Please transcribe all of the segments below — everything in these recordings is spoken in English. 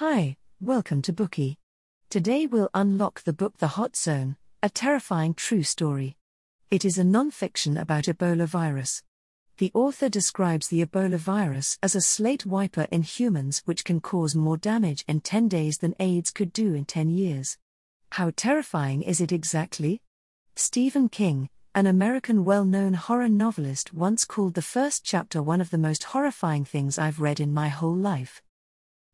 Hi, welcome to Bookey. Today we'll unlock the book The Hot Zone, a terrifying true story. It is a non fiction about Ebola virus. The author describes the Ebola virus as a slate wiper in humans which can cause more damage in 10 days than AIDS could do in 10 years. How terrifying is it exactly? Stephen King, an American well known horror novelist, once called the first chapter one of the most horrifying things I've read in my whole life.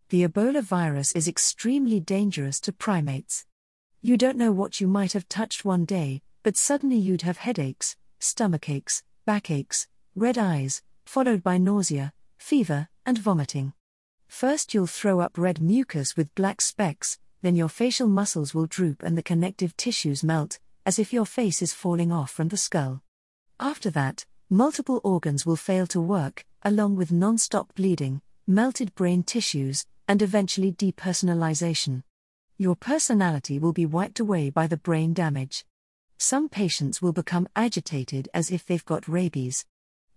The Ebola virus is extremely dangerous to primates. You don't know what you might have touched one day, but suddenly you'd have headaches, stomach stomachaches, backaches, red eyes, followed by nausea, fever, and vomiting. First, you'll throw up red mucus with black specks, then your facial muscles will droop and the connective tissues melt, as if your face is falling off from the skull. After that, multiple organs will fail to work, along with non stop bleeding, melted brain tissues, and eventually depersonalization. Your personality will be wiped away by the brain damage. Some patients will become agitated as if they've got rabies.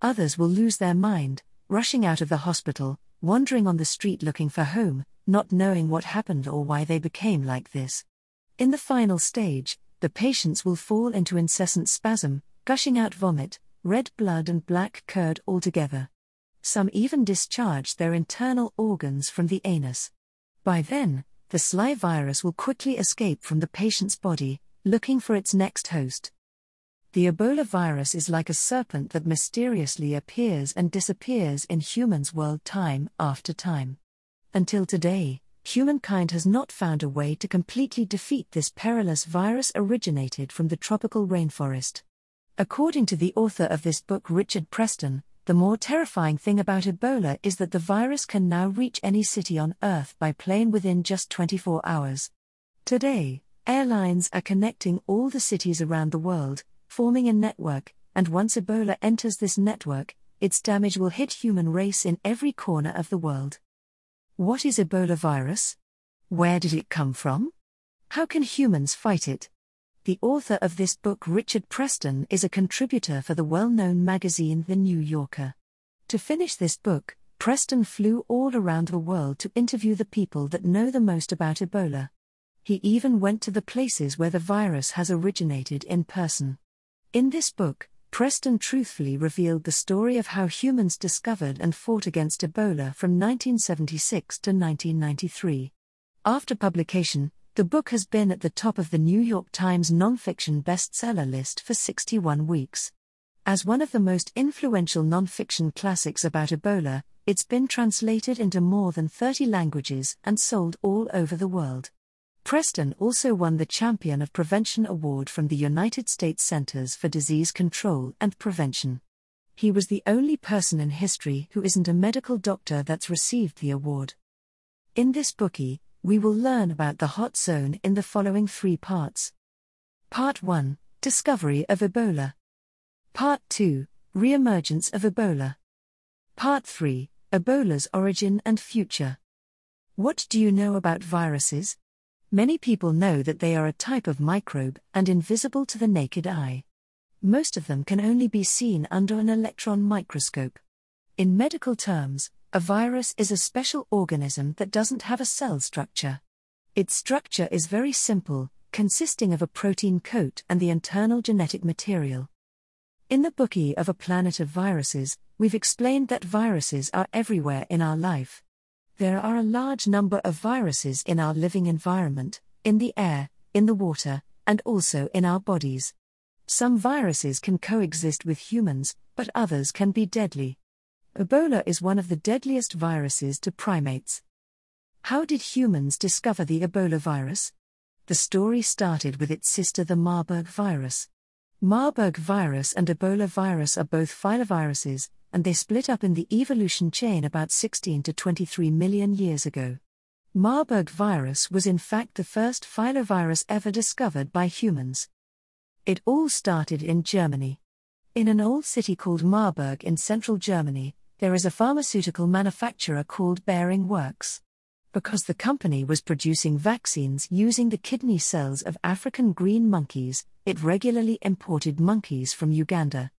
Others will lose their mind, rushing out of the hospital, wandering on the street looking for home, not knowing what happened or why they became like this. In the final stage, the patients will fall into incessant spasm, gushing out vomit, red blood, and black curd altogether. Some even discharge their internal organs from the anus. By then, the sly virus will quickly escape from the patient's body, looking for its next host. The Ebola virus is like a serpent that mysteriously appears and disappears in humans' world time after time. Until today, humankind has not found a way to completely defeat this perilous virus originated from the tropical rainforest. According to the author of this book, Richard Preston, the more terrifying thing about Ebola is that the virus can now reach any city on Earth by plane within just 24 hours. Today, airlines are connecting all the cities around the world, forming a network, and once Ebola enters this network, its damage will hit human race in every corner of the world. What is Ebola virus? Where did it come from? How can humans fight it? The author of this book, Richard Preston, is a contributor for the well known magazine The New Yorker. To finish this book, Preston flew all around the world to interview the people that know the most about Ebola. He even went to the places where the virus has originated in person. In this book, Preston truthfully revealed the story of how humans discovered and fought against Ebola from 1976 to 1993. After publication, the book has been at the top of the New York Times nonfiction bestseller list for 61 weeks. As one of the most influential nonfiction classics about Ebola, it's been translated into more than 30 languages and sold all over the world. Preston also won the Champion of Prevention Award from the United States Centers for Disease Control and Prevention. He was the only person in history who isn't a medical doctor that's received the award. In this Bookey, we will learn about the hot zone in the following three parts. Part 1 Discovery of Ebola. Part 2 Reemergence of Ebola. Part 3 Ebola's origin and future. What do you know about viruses? Many people know that they are a type of microbe and invisible to the naked eye. Most of them can only be seen under an electron microscope. In medical terms, a virus is a special organism that doesn't have a cell structure. Its structure is very simple, consisting of a protein coat and the internal genetic material. In the Bookey of a Planet of Viruses, we've explained that viruses are everywhere in our life. There are a large number of viruses in our living environment, in the air, in the water, and also in our bodies. Some viruses can coexist with humans, but others can be deadly. Ebola is one of the deadliest viruses to primates. How did humans discover the Ebola virus? The story started with its sister, the Marburg virus. Marburg virus and Ebola virus are both filoviruses, and they split up in the evolution chain about 16 to 23 million years ago. Marburg virus was in fact the first filovirus ever discovered by humans. It all started in Germany. In an old city called Marburg in central Germany, there is a pharmaceutical manufacturer called Behring Works. Because the company was producing vaccines using the kidney cells of African green monkeys, it regularly imported monkeys from Uganda.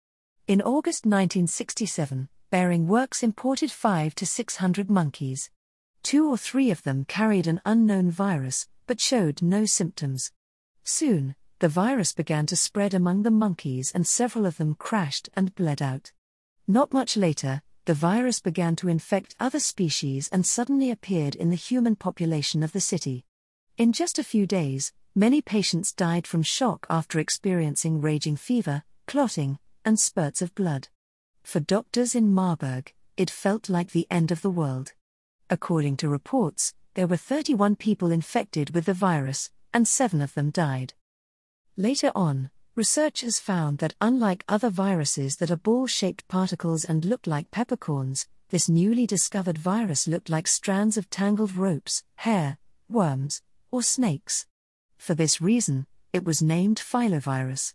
In August 1967, Behring Works imported 5 to 600 monkeys. Two or three of them carried an unknown virus, but showed no symptoms. Soon, the virus began to spread among the monkeys and several of them crashed and bled out. Not much later, the virus began to infect other species and suddenly appeared in the human population of the city. In just a few days, many patients died from shock after experiencing raging fever, clotting, and spurts of blood. For doctors in Marburg, it felt like the end of the world. According to reports, there were 31 people infected with the virus, and seven of them died. Later on, researchers found that unlike other viruses that are ball shaped particles and look like peppercorns, this newly discovered virus looked like strands of tangled ropes, hair, worms, or snakes. For this reason, it was named filovirus.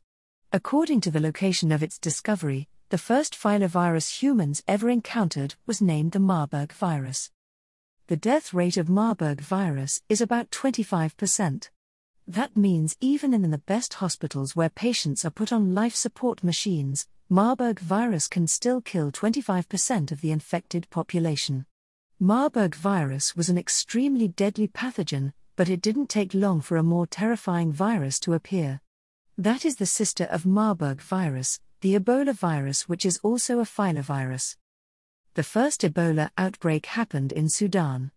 According to the location of its discovery, the first filovirus humans ever encountered was named the Marburg virus. The death rate of Marburg virus is about 25%. That means even in the best hospitals where patients are put on life support machines, Marburg virus can still kill 25% of the infected population. Marburg virus was an extremely deadly pathogen, but it didn't take long for a more terrifying virus to appear. That is the sister of Marburg virus, the Ebola virus, which is also a filovirus. The first Ebola outbreak happened in Sudan.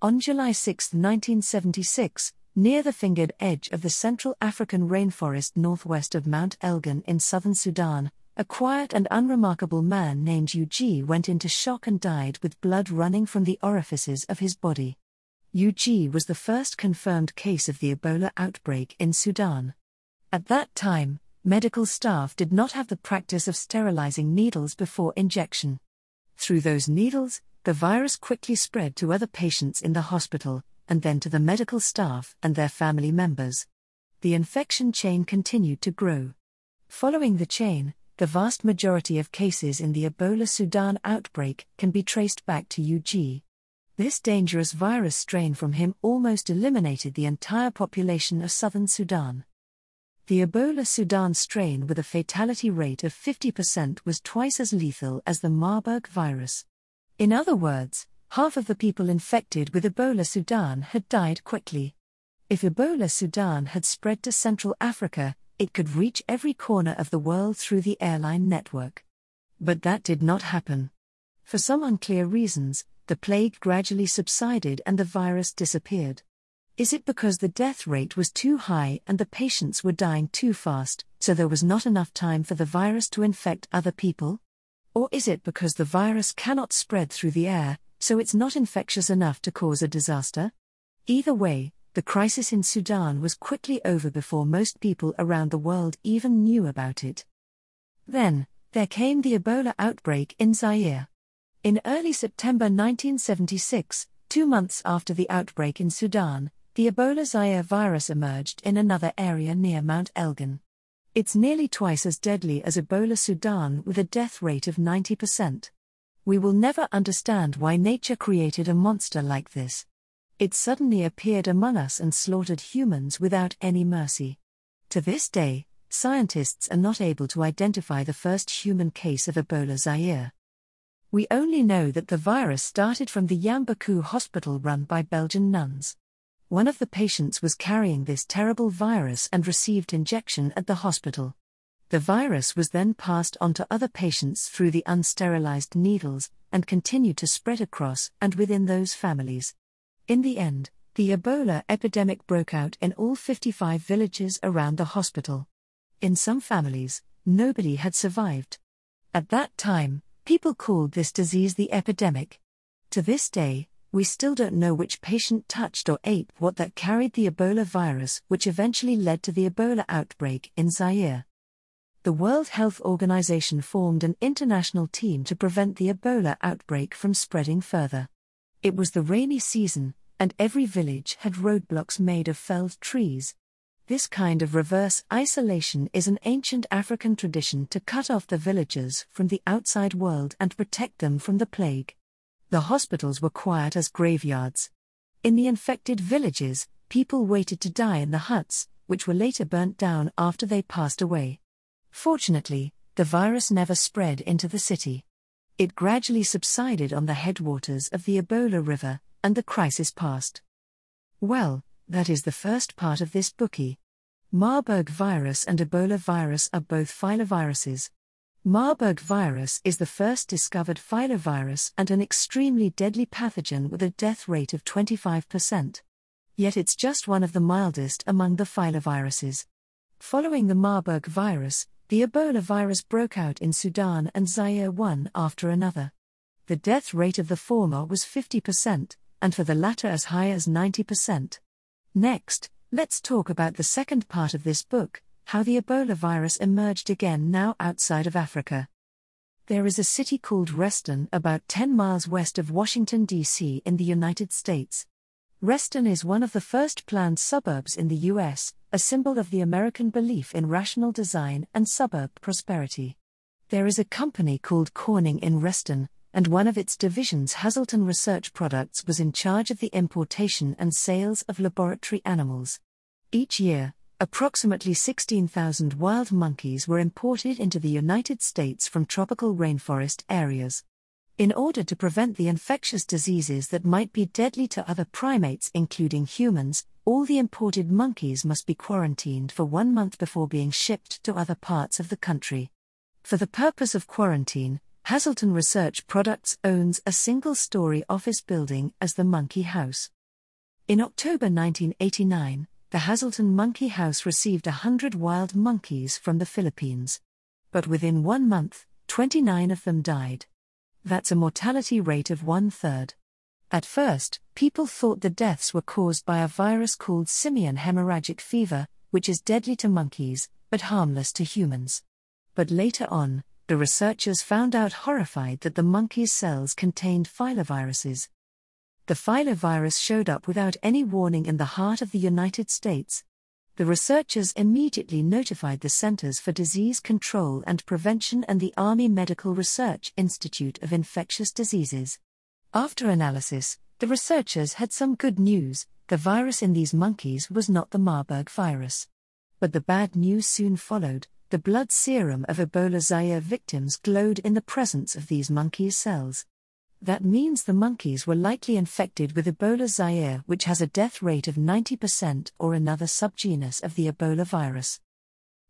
On July 6, 1976, near the fingered edge of the Central African rainforest northwest of Mount Elgon in southern Sudan, a quiet and unremarkable man named Yu G. went into shock and died with blood running from the orifices of his body. Yu G. was the first confirmed case of the Ebola outbreak in Sudan. At that time, medical staff did not have the practice of sterilizing needles before injection. Through those needles, the virus quickly spread to other patients in the hospital, and then to the medical staff and their family members. The infection chain continued to grow. Following the chain, the vast majority of cases in the Ebola Sudan outbreak can be traced back to UG. This dangerous virus strain from him almost eliminated the entire population of southern Sudan. The Ebola Sudan strain with a fatality rate of 50% was twice as lethal as the Marburg virus. In other words, half of the people infected with Ebola Sudan had died quickly. If Ebola Sudan had spread to Central Africa, it could reach every corner of the world through the airline network. But that did not happen. For some unclear reasons, the plague gradually subsided and the virus disappeared. Is it because the death rate was too high and the patients were dying too fast, so there was not enough time for the virus to infect other people? Or is it because the virus cannot spread through the air, so it's not infectious enough to cause a disaster? Either way, the crisis in Sudan was quickly over before most people around the world even knew about it. Then, there came the Ebola outbreak in Zaire. In early September 1976, two months after the outbreak in Sudan, the Ebola Zaire virus emerged in another area near Mount Elgon. It's nearly twice as deadly as Ebola Sudan with a death rate of 90% we will never understand why nature created a monster like this. It suddenly appeared among us and slaughtered humans without any mercy. To this day, scientists are not able to identify the first human case of Ebola Zaire. We only know that the virus started from the Yambuku hospital run by Belgian nuns. One of the patients was carrying this terrible virus and received injection at the hospital. The virus was then passed on to other patients through the unsterilized needles and continued to spread across and within those families. In the end, the Ebola epidemic broke out in all 55 villages around the hospital. In some families, nobody had survived. At that time, people called this disease the epidemic. To this day, we still don't know which patient touched or ate what that carried the Ebola virus, which eventually led to the Ebola outbreak in Zaire the World Health Organization formed an international team to prevent the Ebola outbreak from spreading further. It was the rainy season, and every village had roadblocks made of felled trees. This kind of reverse isolation is an ancient African tradition to cut off the villagers from the outside world and protect them from the plague. The hospitals were quiet as graveyards. In the infected villages, people waited to die in the huts, which were later burnt down after they passed away. Fortunately, the virus never spread into the city. It gradually subsided on the headwaters of the Ebola River, and the crisis passed. Well, that is the first part of this Bookey. Marburg virus and Ebola virus are both filoviruses. Marburg virus is the first discovered filovirus and an extremely deadly pathogen with a death rate of 25%. Yet it's just one of the mildest among the filoviruses. Following the Marburg virus, the Ebola virus broke out in Sudan and Zaire one after another. The death rate of the former was 50%, and for the latter as high as 90%. Next, let's talk about the second part of this book how the Ebola virus emerged again now outside of Africa. There is a city called Reston about 10 miles west of Washington, D.C., in the United States. Reston is one of the first planned suburbs in the U.S., a symbol of the American belief in rational design and suburb prosperity. There is a company called Corning in Reston, and one of its divisions, Hazleton Research Products, was in charge of the importation and sales of laboratory animals. Each year, approximately 16,000 wild monkeys were imported into the United States from tropical rainforest areas. In order to prevent the infectious diseases that might be deadly to other primates, including humans, all the imported monkeys must be quarantined for one month before being shipped to other parts of the country. For the purpose of quarantine, Hazleton Research Products owns a single story office building as the Monkey House. In October 1989, the Hazleton Monkey House received a hundred wild monkeys from the Philippines. But within one month, 29 of them died. That's a mortality rate of one third. At first, people thought the deaths were caused by a virus called simian hemorrhagic fever, which is deadly to monkeys, but harmless to humans. But later on, the researchers found out horrified that the monkey's cells contained filoviruses. The filovirus showed up without any warning in the heart of the United States, the researchers immediately notified the Centers for Disease Control and Prevention and the Army Medical Research Institute of Infectious Diseases. After analysis, the researchers had some good news the virus in these monkeys was not the Marburg virus. But the bad news soon followed the blood serum of Ebola Zaire victims glowed in the presence of these monkeys' cells. That means the monkeys were likely infected with Ebola Zaire, which has a death rate of 90% or another subgenus of the Ebola virus.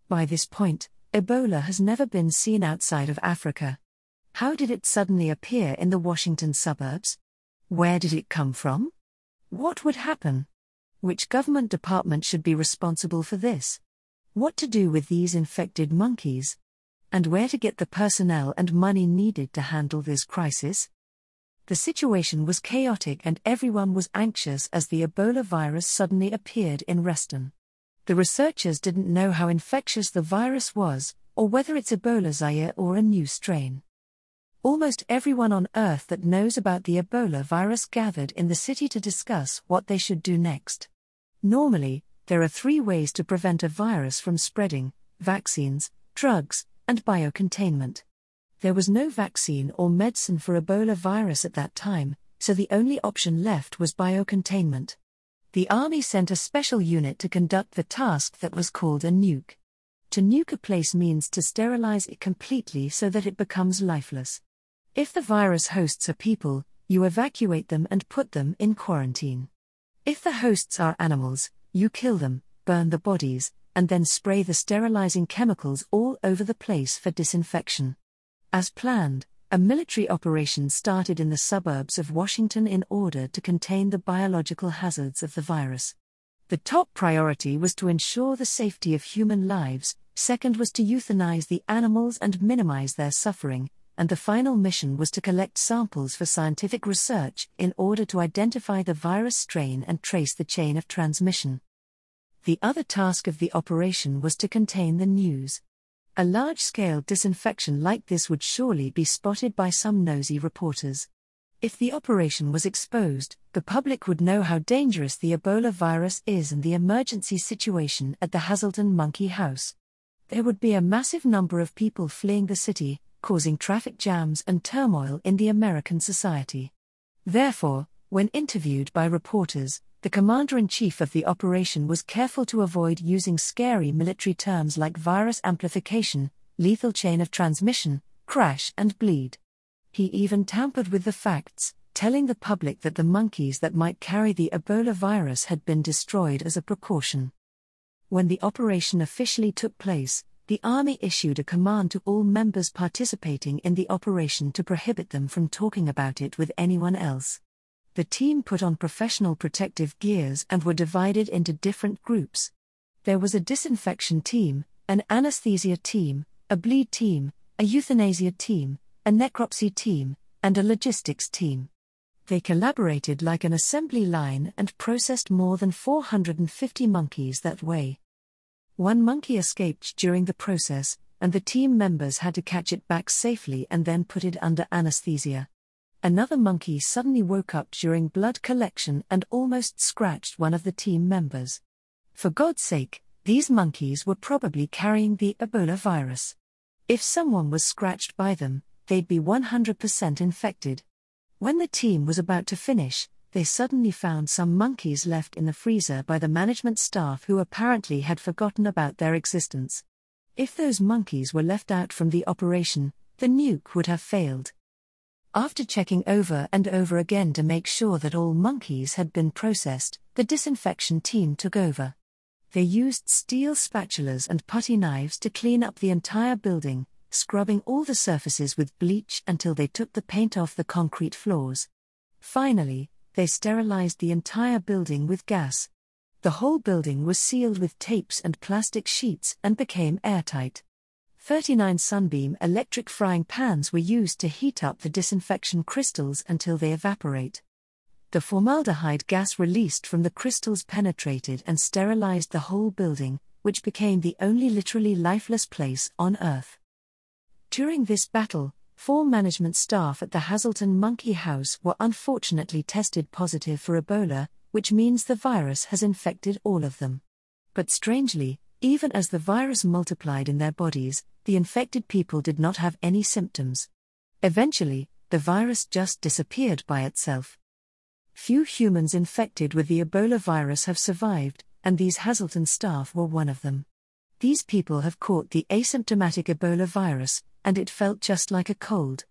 By this point, Ebola has never been seen outside of Africa. How did it suddenly appear in the Washington suburbs? Where did it come from? What would happen? Which government department should be responsible for this? What to do with these infected monkeys? And where to get the personnel and money needed to handle this crisis? The situation was chaotic and everyone was anxious as the Ebola virus suddenly appeared in Reston. The researchers didn't know how infectious the virus was, or whether it's Ebola Zaire or a new strain. Almost everyone on Earth that knows about the Ebola virus gathered in the city to discuss what they should do next. Normally, there are three ways to prevent a virus from spreading vaccines, drugs, and biocontainment. There was no vaccine or medicine for Ebola virus at that time, so the only option left was biocontainment. The army sent a special unit to conduct the task that was called a nuke. To nuke a place means to sterilize it completely so that it becomes lifeless. If the virus hosts are people, you evacuate them and put them in quarantine. If the hosts are animals, you kill them, burn the bodies, and then spray the sterilizing chemicals all over the place for disinfection. As planned, a military operation started in the suburbs of Washington in order to contain the biological hazards of the virus. The top priority was to ensure the safety of human lives, second was to euthanize the animals and minimize their suffering, and the final mission was to collect samples for scientific research in order to identify the virus strain and trace the chain of transmission. The other task of the operation was to contain the news. A large scale disinfection like this would surely be spotted by some nosy reporters. If the operation was exposed, the public would know how dangerous the Ebola virus is and the emergency situation at the Hazleton Monkey House. There would be a massive number of people fleeing the city, causing traffic jams and turmoil in the American society. Therefore, when interviewed by reporters, the commander in chief of the operation was careful to avoid using scary military terms like virus amplification, lethal chain of transmission, crash, and bleed. He even tampered with the facts, telling the public that the monkeys that might carry the Ebola virus had been destroyed as a precaution. When the operation officially took place, the army issued a command to all members participating in the operation to prohibit them from talking about it with anyone else. The team put on professional protective gears and were divided into different groups. There was a disinfection team, an anesthesia team, a bleed team, a euthanasia team, a necropsy team, and a logistics team. They collaborated like an assembly line and processed more than 450 monkeys that way. One monkey escaped during the process, and the team members had to catch it back safely and then put it under anesthesia. Another monkey suddenly woke up during blood collection and almost scratched one of the team members. For God's sake, these monkeys were probably carrying the Ebola virus. If someone was scratched by them, they'd be 100% infected. When the team was about to finish, they suddenly found some monkeys left in the freezer by the management staff who apparently had forgotten about their existence. If those monkeys were left out from the operation, the nuke would have failed. After checking over and over again to make sure that all monkeys had been processed, the disinfection team took over. They used steel spatulas and putty knives to clean up the entire building, scrubbing all the surfaces with bleach until they took the paint off the concrete floors. Finally, they sterilized the entire building with gas. The whole building was sealed with tapes and plastic sheets and became airtight. 39 Sunbeam electric frying pans were used to heat up the disinfection crystals until they evaporate. The formaldehyde gas released from the crystals penetrated and sterilized the whole building, which became the only literally lifeless place on Earth. During this battle, four management staff at the Hazleton Monkey House were unfortunately tested positive for Ebola, which means the virus has infected all of them. But strangely, even as the virus multiplied in their bodies, the infected people did not have any symptoms. Eventually, the virus just disappeared by itself. Few humans infected with the Ebola virus have survived, and these Hazleton staff were one of them. These people have caught the asymptomatic Ebola virus, and it felt just like a cold.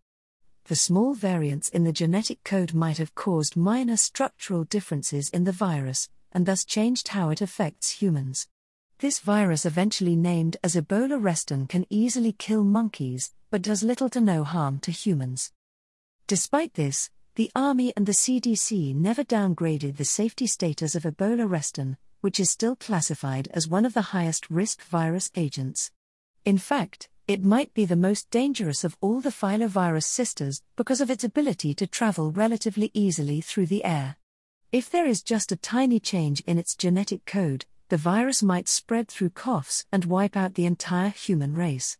The small variants in the genetic code might have caused minor structural differences in the virus, and thus changed how it affects humans. This virus, eventually named as Ebola reston, can easily kill monkeys, but does little to no harm to humans. Despite this, the Army and the CDC never downgraded the safety status of Ebola reston, which is still classified as one of the highest risk virus agents. In fact, it might be the most dangerous of all the filovirus sisters because of its ability to travel relatively easily through the air. If there is just a tiny change in its genetic code, the virus might spread through coughs and wipe out the entire human race.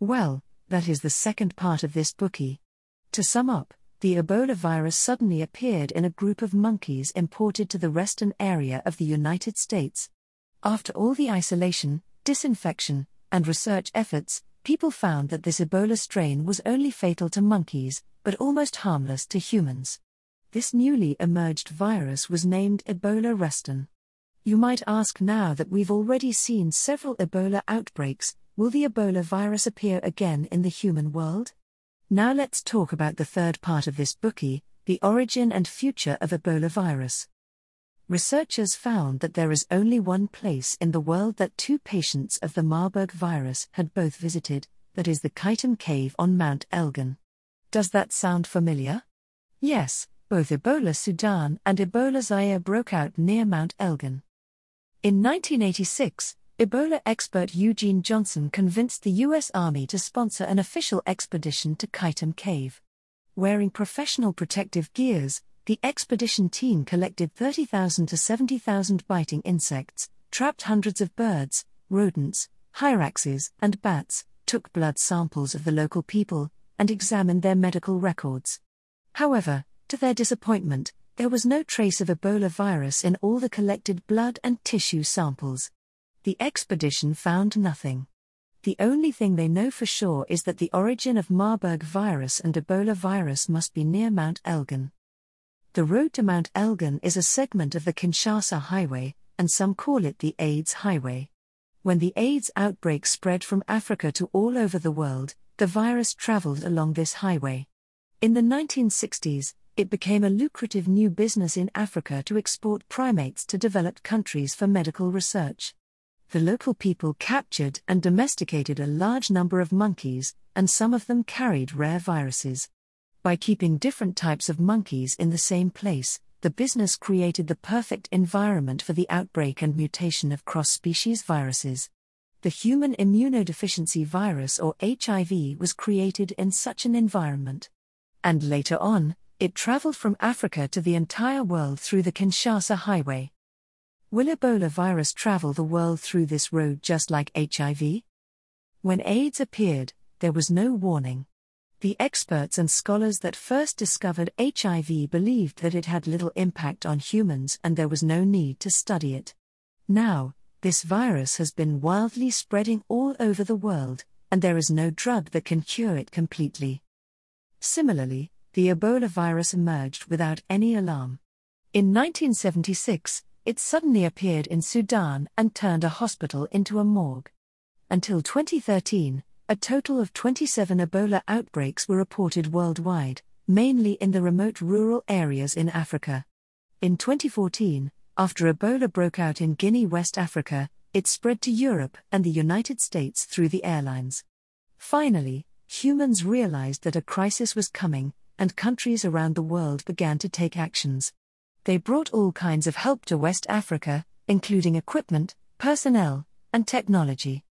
Well, that is the second part of this Bookey. To sum up, the Ebola virus suddenly appeared in a group of monkeys imported to the Reston area of the United States. After all the isolation, disinfection, and research efforts, people found that this Ebola strain was only fatal to monkeys, but almost harmless to humans. This newly emerged virus was named Ebola reston. You might ask now that we've already seen several Ebola outbreaks, will the Ebola virus appear again in the human world? Now let's talk about the third part of this Bookey the origin and future of Ebola virus. Researchers found that there is only one place in the world that two patients of the Marburg virus had both visited, that is the Kitum Cave on Mount Elgon. Does that sound familiar? Yes, both Ebola Sudan and Ebola Zaire broke out near Mount Elgon. In 1986, Ebola expert Eugene Johnson convinced the U.S. Army to sponsor an official expedition to Kitum Cave. Wearing professional protective gears, the expedition team collected 30,000 to 70,000 biting insects, trapped hundreds of birds, rodents, hyraxes, and bats, took blood samples of the local people, and examined their medical records. However, to their disappointment, there was no trace of Ebola virus in all the collected blood and tissue samples the expedition found nothing. The only thing they know for sure is that the origin of Marburg virus and Ebola virus must be near Mount Elgon. The road to Mount Elgon is a segment of the Kinshasa Highway, and some call it the AIDS Highway. When the AIDS outbreak spread from Africa to all over the world, the virus traveled along this highway. In the 1960s, it became a lucrative new business in Africa to export primates to developed countries for medical research. The local people captured and domesticated a large number of monkeys, and some of them carried rare viruses. By keeping different types of monkeys in the same place, the business created the perfect environment for the outbreak and mutation of cross species viruses. The human immunodeficiency virus, or HIV, was created in such an environment. And later on, it traveled from Africa to the entire world through the Kinshasa Highway. Will Ebola virus travel the world through this road just like HIV? When AIDS appeared, there was no warning. The experts and scholars that first discovered HIV believed that it had little impact on humans and there was no need to study it. Now, this virus has been wildly spreading all over the world, and there is no drug that can cure it completely. Similarly, the Ebola virus emerged without any alarm. In 1976, it suddenly appeared in Sudan and turned a hospital into a morgue. Until 2013, a total of 27 Ebola outbreaks were reported worldwide, mainly in the remote rural areas in Africa. In 2014, after Ebola broke out in Guinea, West Africa, it spread to Europe and the United States through the airlines. Finally, humans realized that a crisis was coming, and countries around the world began to take actions. They brought all kinds of help to West Africa, including equipment, personnel, and technology.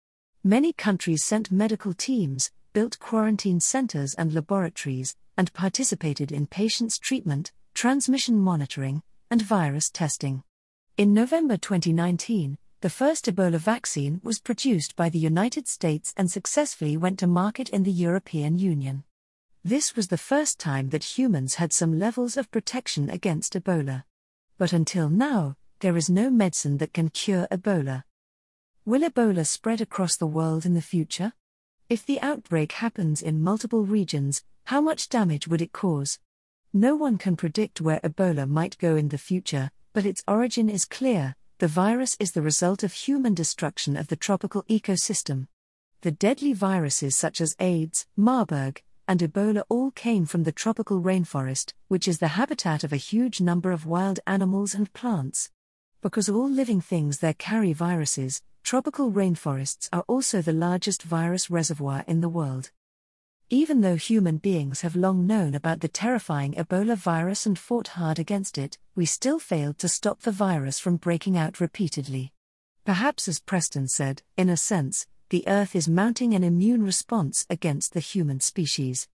Many countries sent medical teams, built quarantine centers and laboratories, and participated in patients' treatment, transmission monitoring, and virus testing. In November 2019, the first Ebola vaccine was produced by the United States and successfully went to market in the European Union. This was the first time that humans had some levels of protection against Ebola. But until now, there is no medicine that can cure Ebola. Will Ebola spread across the world in the future? If the outbreak happens in multiple regions, how much damage would it cause? No one can predict where Ebola might go in the future, but its origin is clear the virus is the result of human destruction of the tropical ecosystem. The deadly viruses such as AIDS, Marburg, and Ebola all came from the tropical rainforest, which is the habitat of a huge number of wild animals and plants. Because all living things there carry viruses, tropical rainforests are also the largest virus reservoir in the world. Even though human beings have long known about the terrifying Ebola virus and fought hard against it, we still failed to stop the virus from breaking out repeatedly. Perhaps, as Preston said, in a sense, the Earth is mounting an immune response against the human species.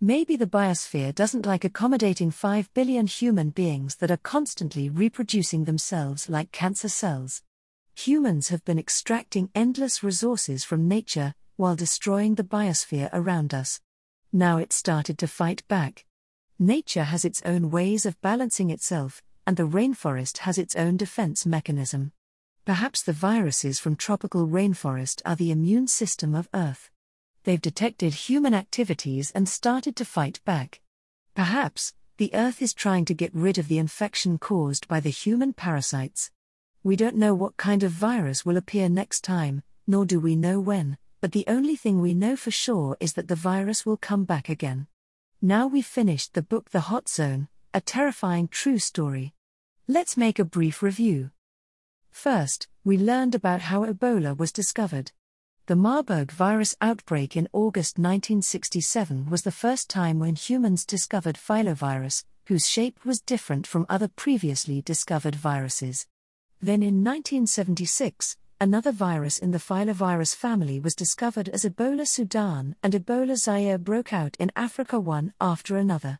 Maybe the biosphere doesn't like accommodating 5 billion human beings that are constantly reproducing themselves like cancer cells humans have been extracting endless resources from nature while destroying the biosphere around us. Now it started to fight back. Nature has its own ways of balancing itself, and the rainforest has its own defense mechanism. Perhaps the viruses from tropical rainforest are the immune system of Earth. They've detected human activities and started to fight back. Perhaps, the Earth is trying to get rid of the infection caused by the human parasites. We don't know what kind of virus will appear next time, nor do we know when, but the only thing we know for sure is that the virus will come back again. Now we've finished the book The Hot Zone, a terrifying true story. Let's make a brief review. First, we learned about how Ebola was discovered. The Marburg virus outbreak in August 1967 was the first time when humans discovered filovirus, whose shape was different from other previously discovered viruses. Then in 1976, another virus in the filovirus family was discovered as Ebola Sudan, and Ebola Zaire broke out in Africa one after another.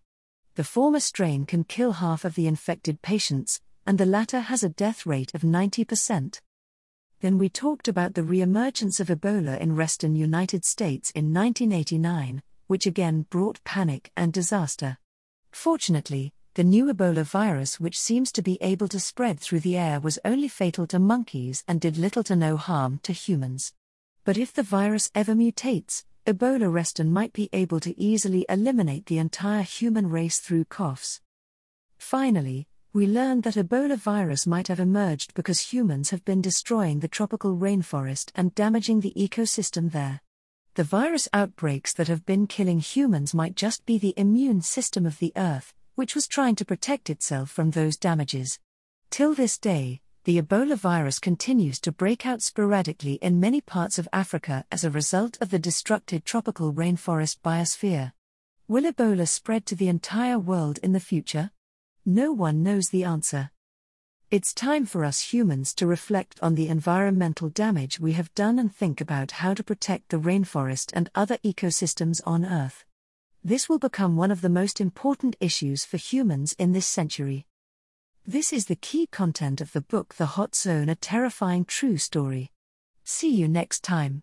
The former strain can kill half of the infected patients, and the latter has a death rate of 90%. Then we talked about the reemergence of Ebola in western United States in 1989, which again brought panic and disaster. Fortunately, the new Ebola virus, which seems to be able to spread through the air, was only fatal to monkeys and did little to no harm to humans. But if the virus ever mutates, Ebola Reston might be able to easily eliminate the entire human race through coughs. Finally, we learned that Ebola virus might have emerged because humans have been destroying the tropical rainforest and damaging the ecosystem there. The virus outbreaks that have been killing humans might just be the immune system of the Earth, which was trying to protect itself from those damages. Till this day, the Ebola virus continues to break out sporadically in many parts of Africa as a result of the destructed tropical rainforest biosphere. Will Ebola spread to the entire world in the future? No one knows the answer. It's time for us humans to reflect on the environmental damage we have done and think about how to protect the rainforest and other ecosystems on Earth. This will become one of the most important issues for humans in this century. This is the key content of the book The Hot Zone A Terrifying True Story. See you next time.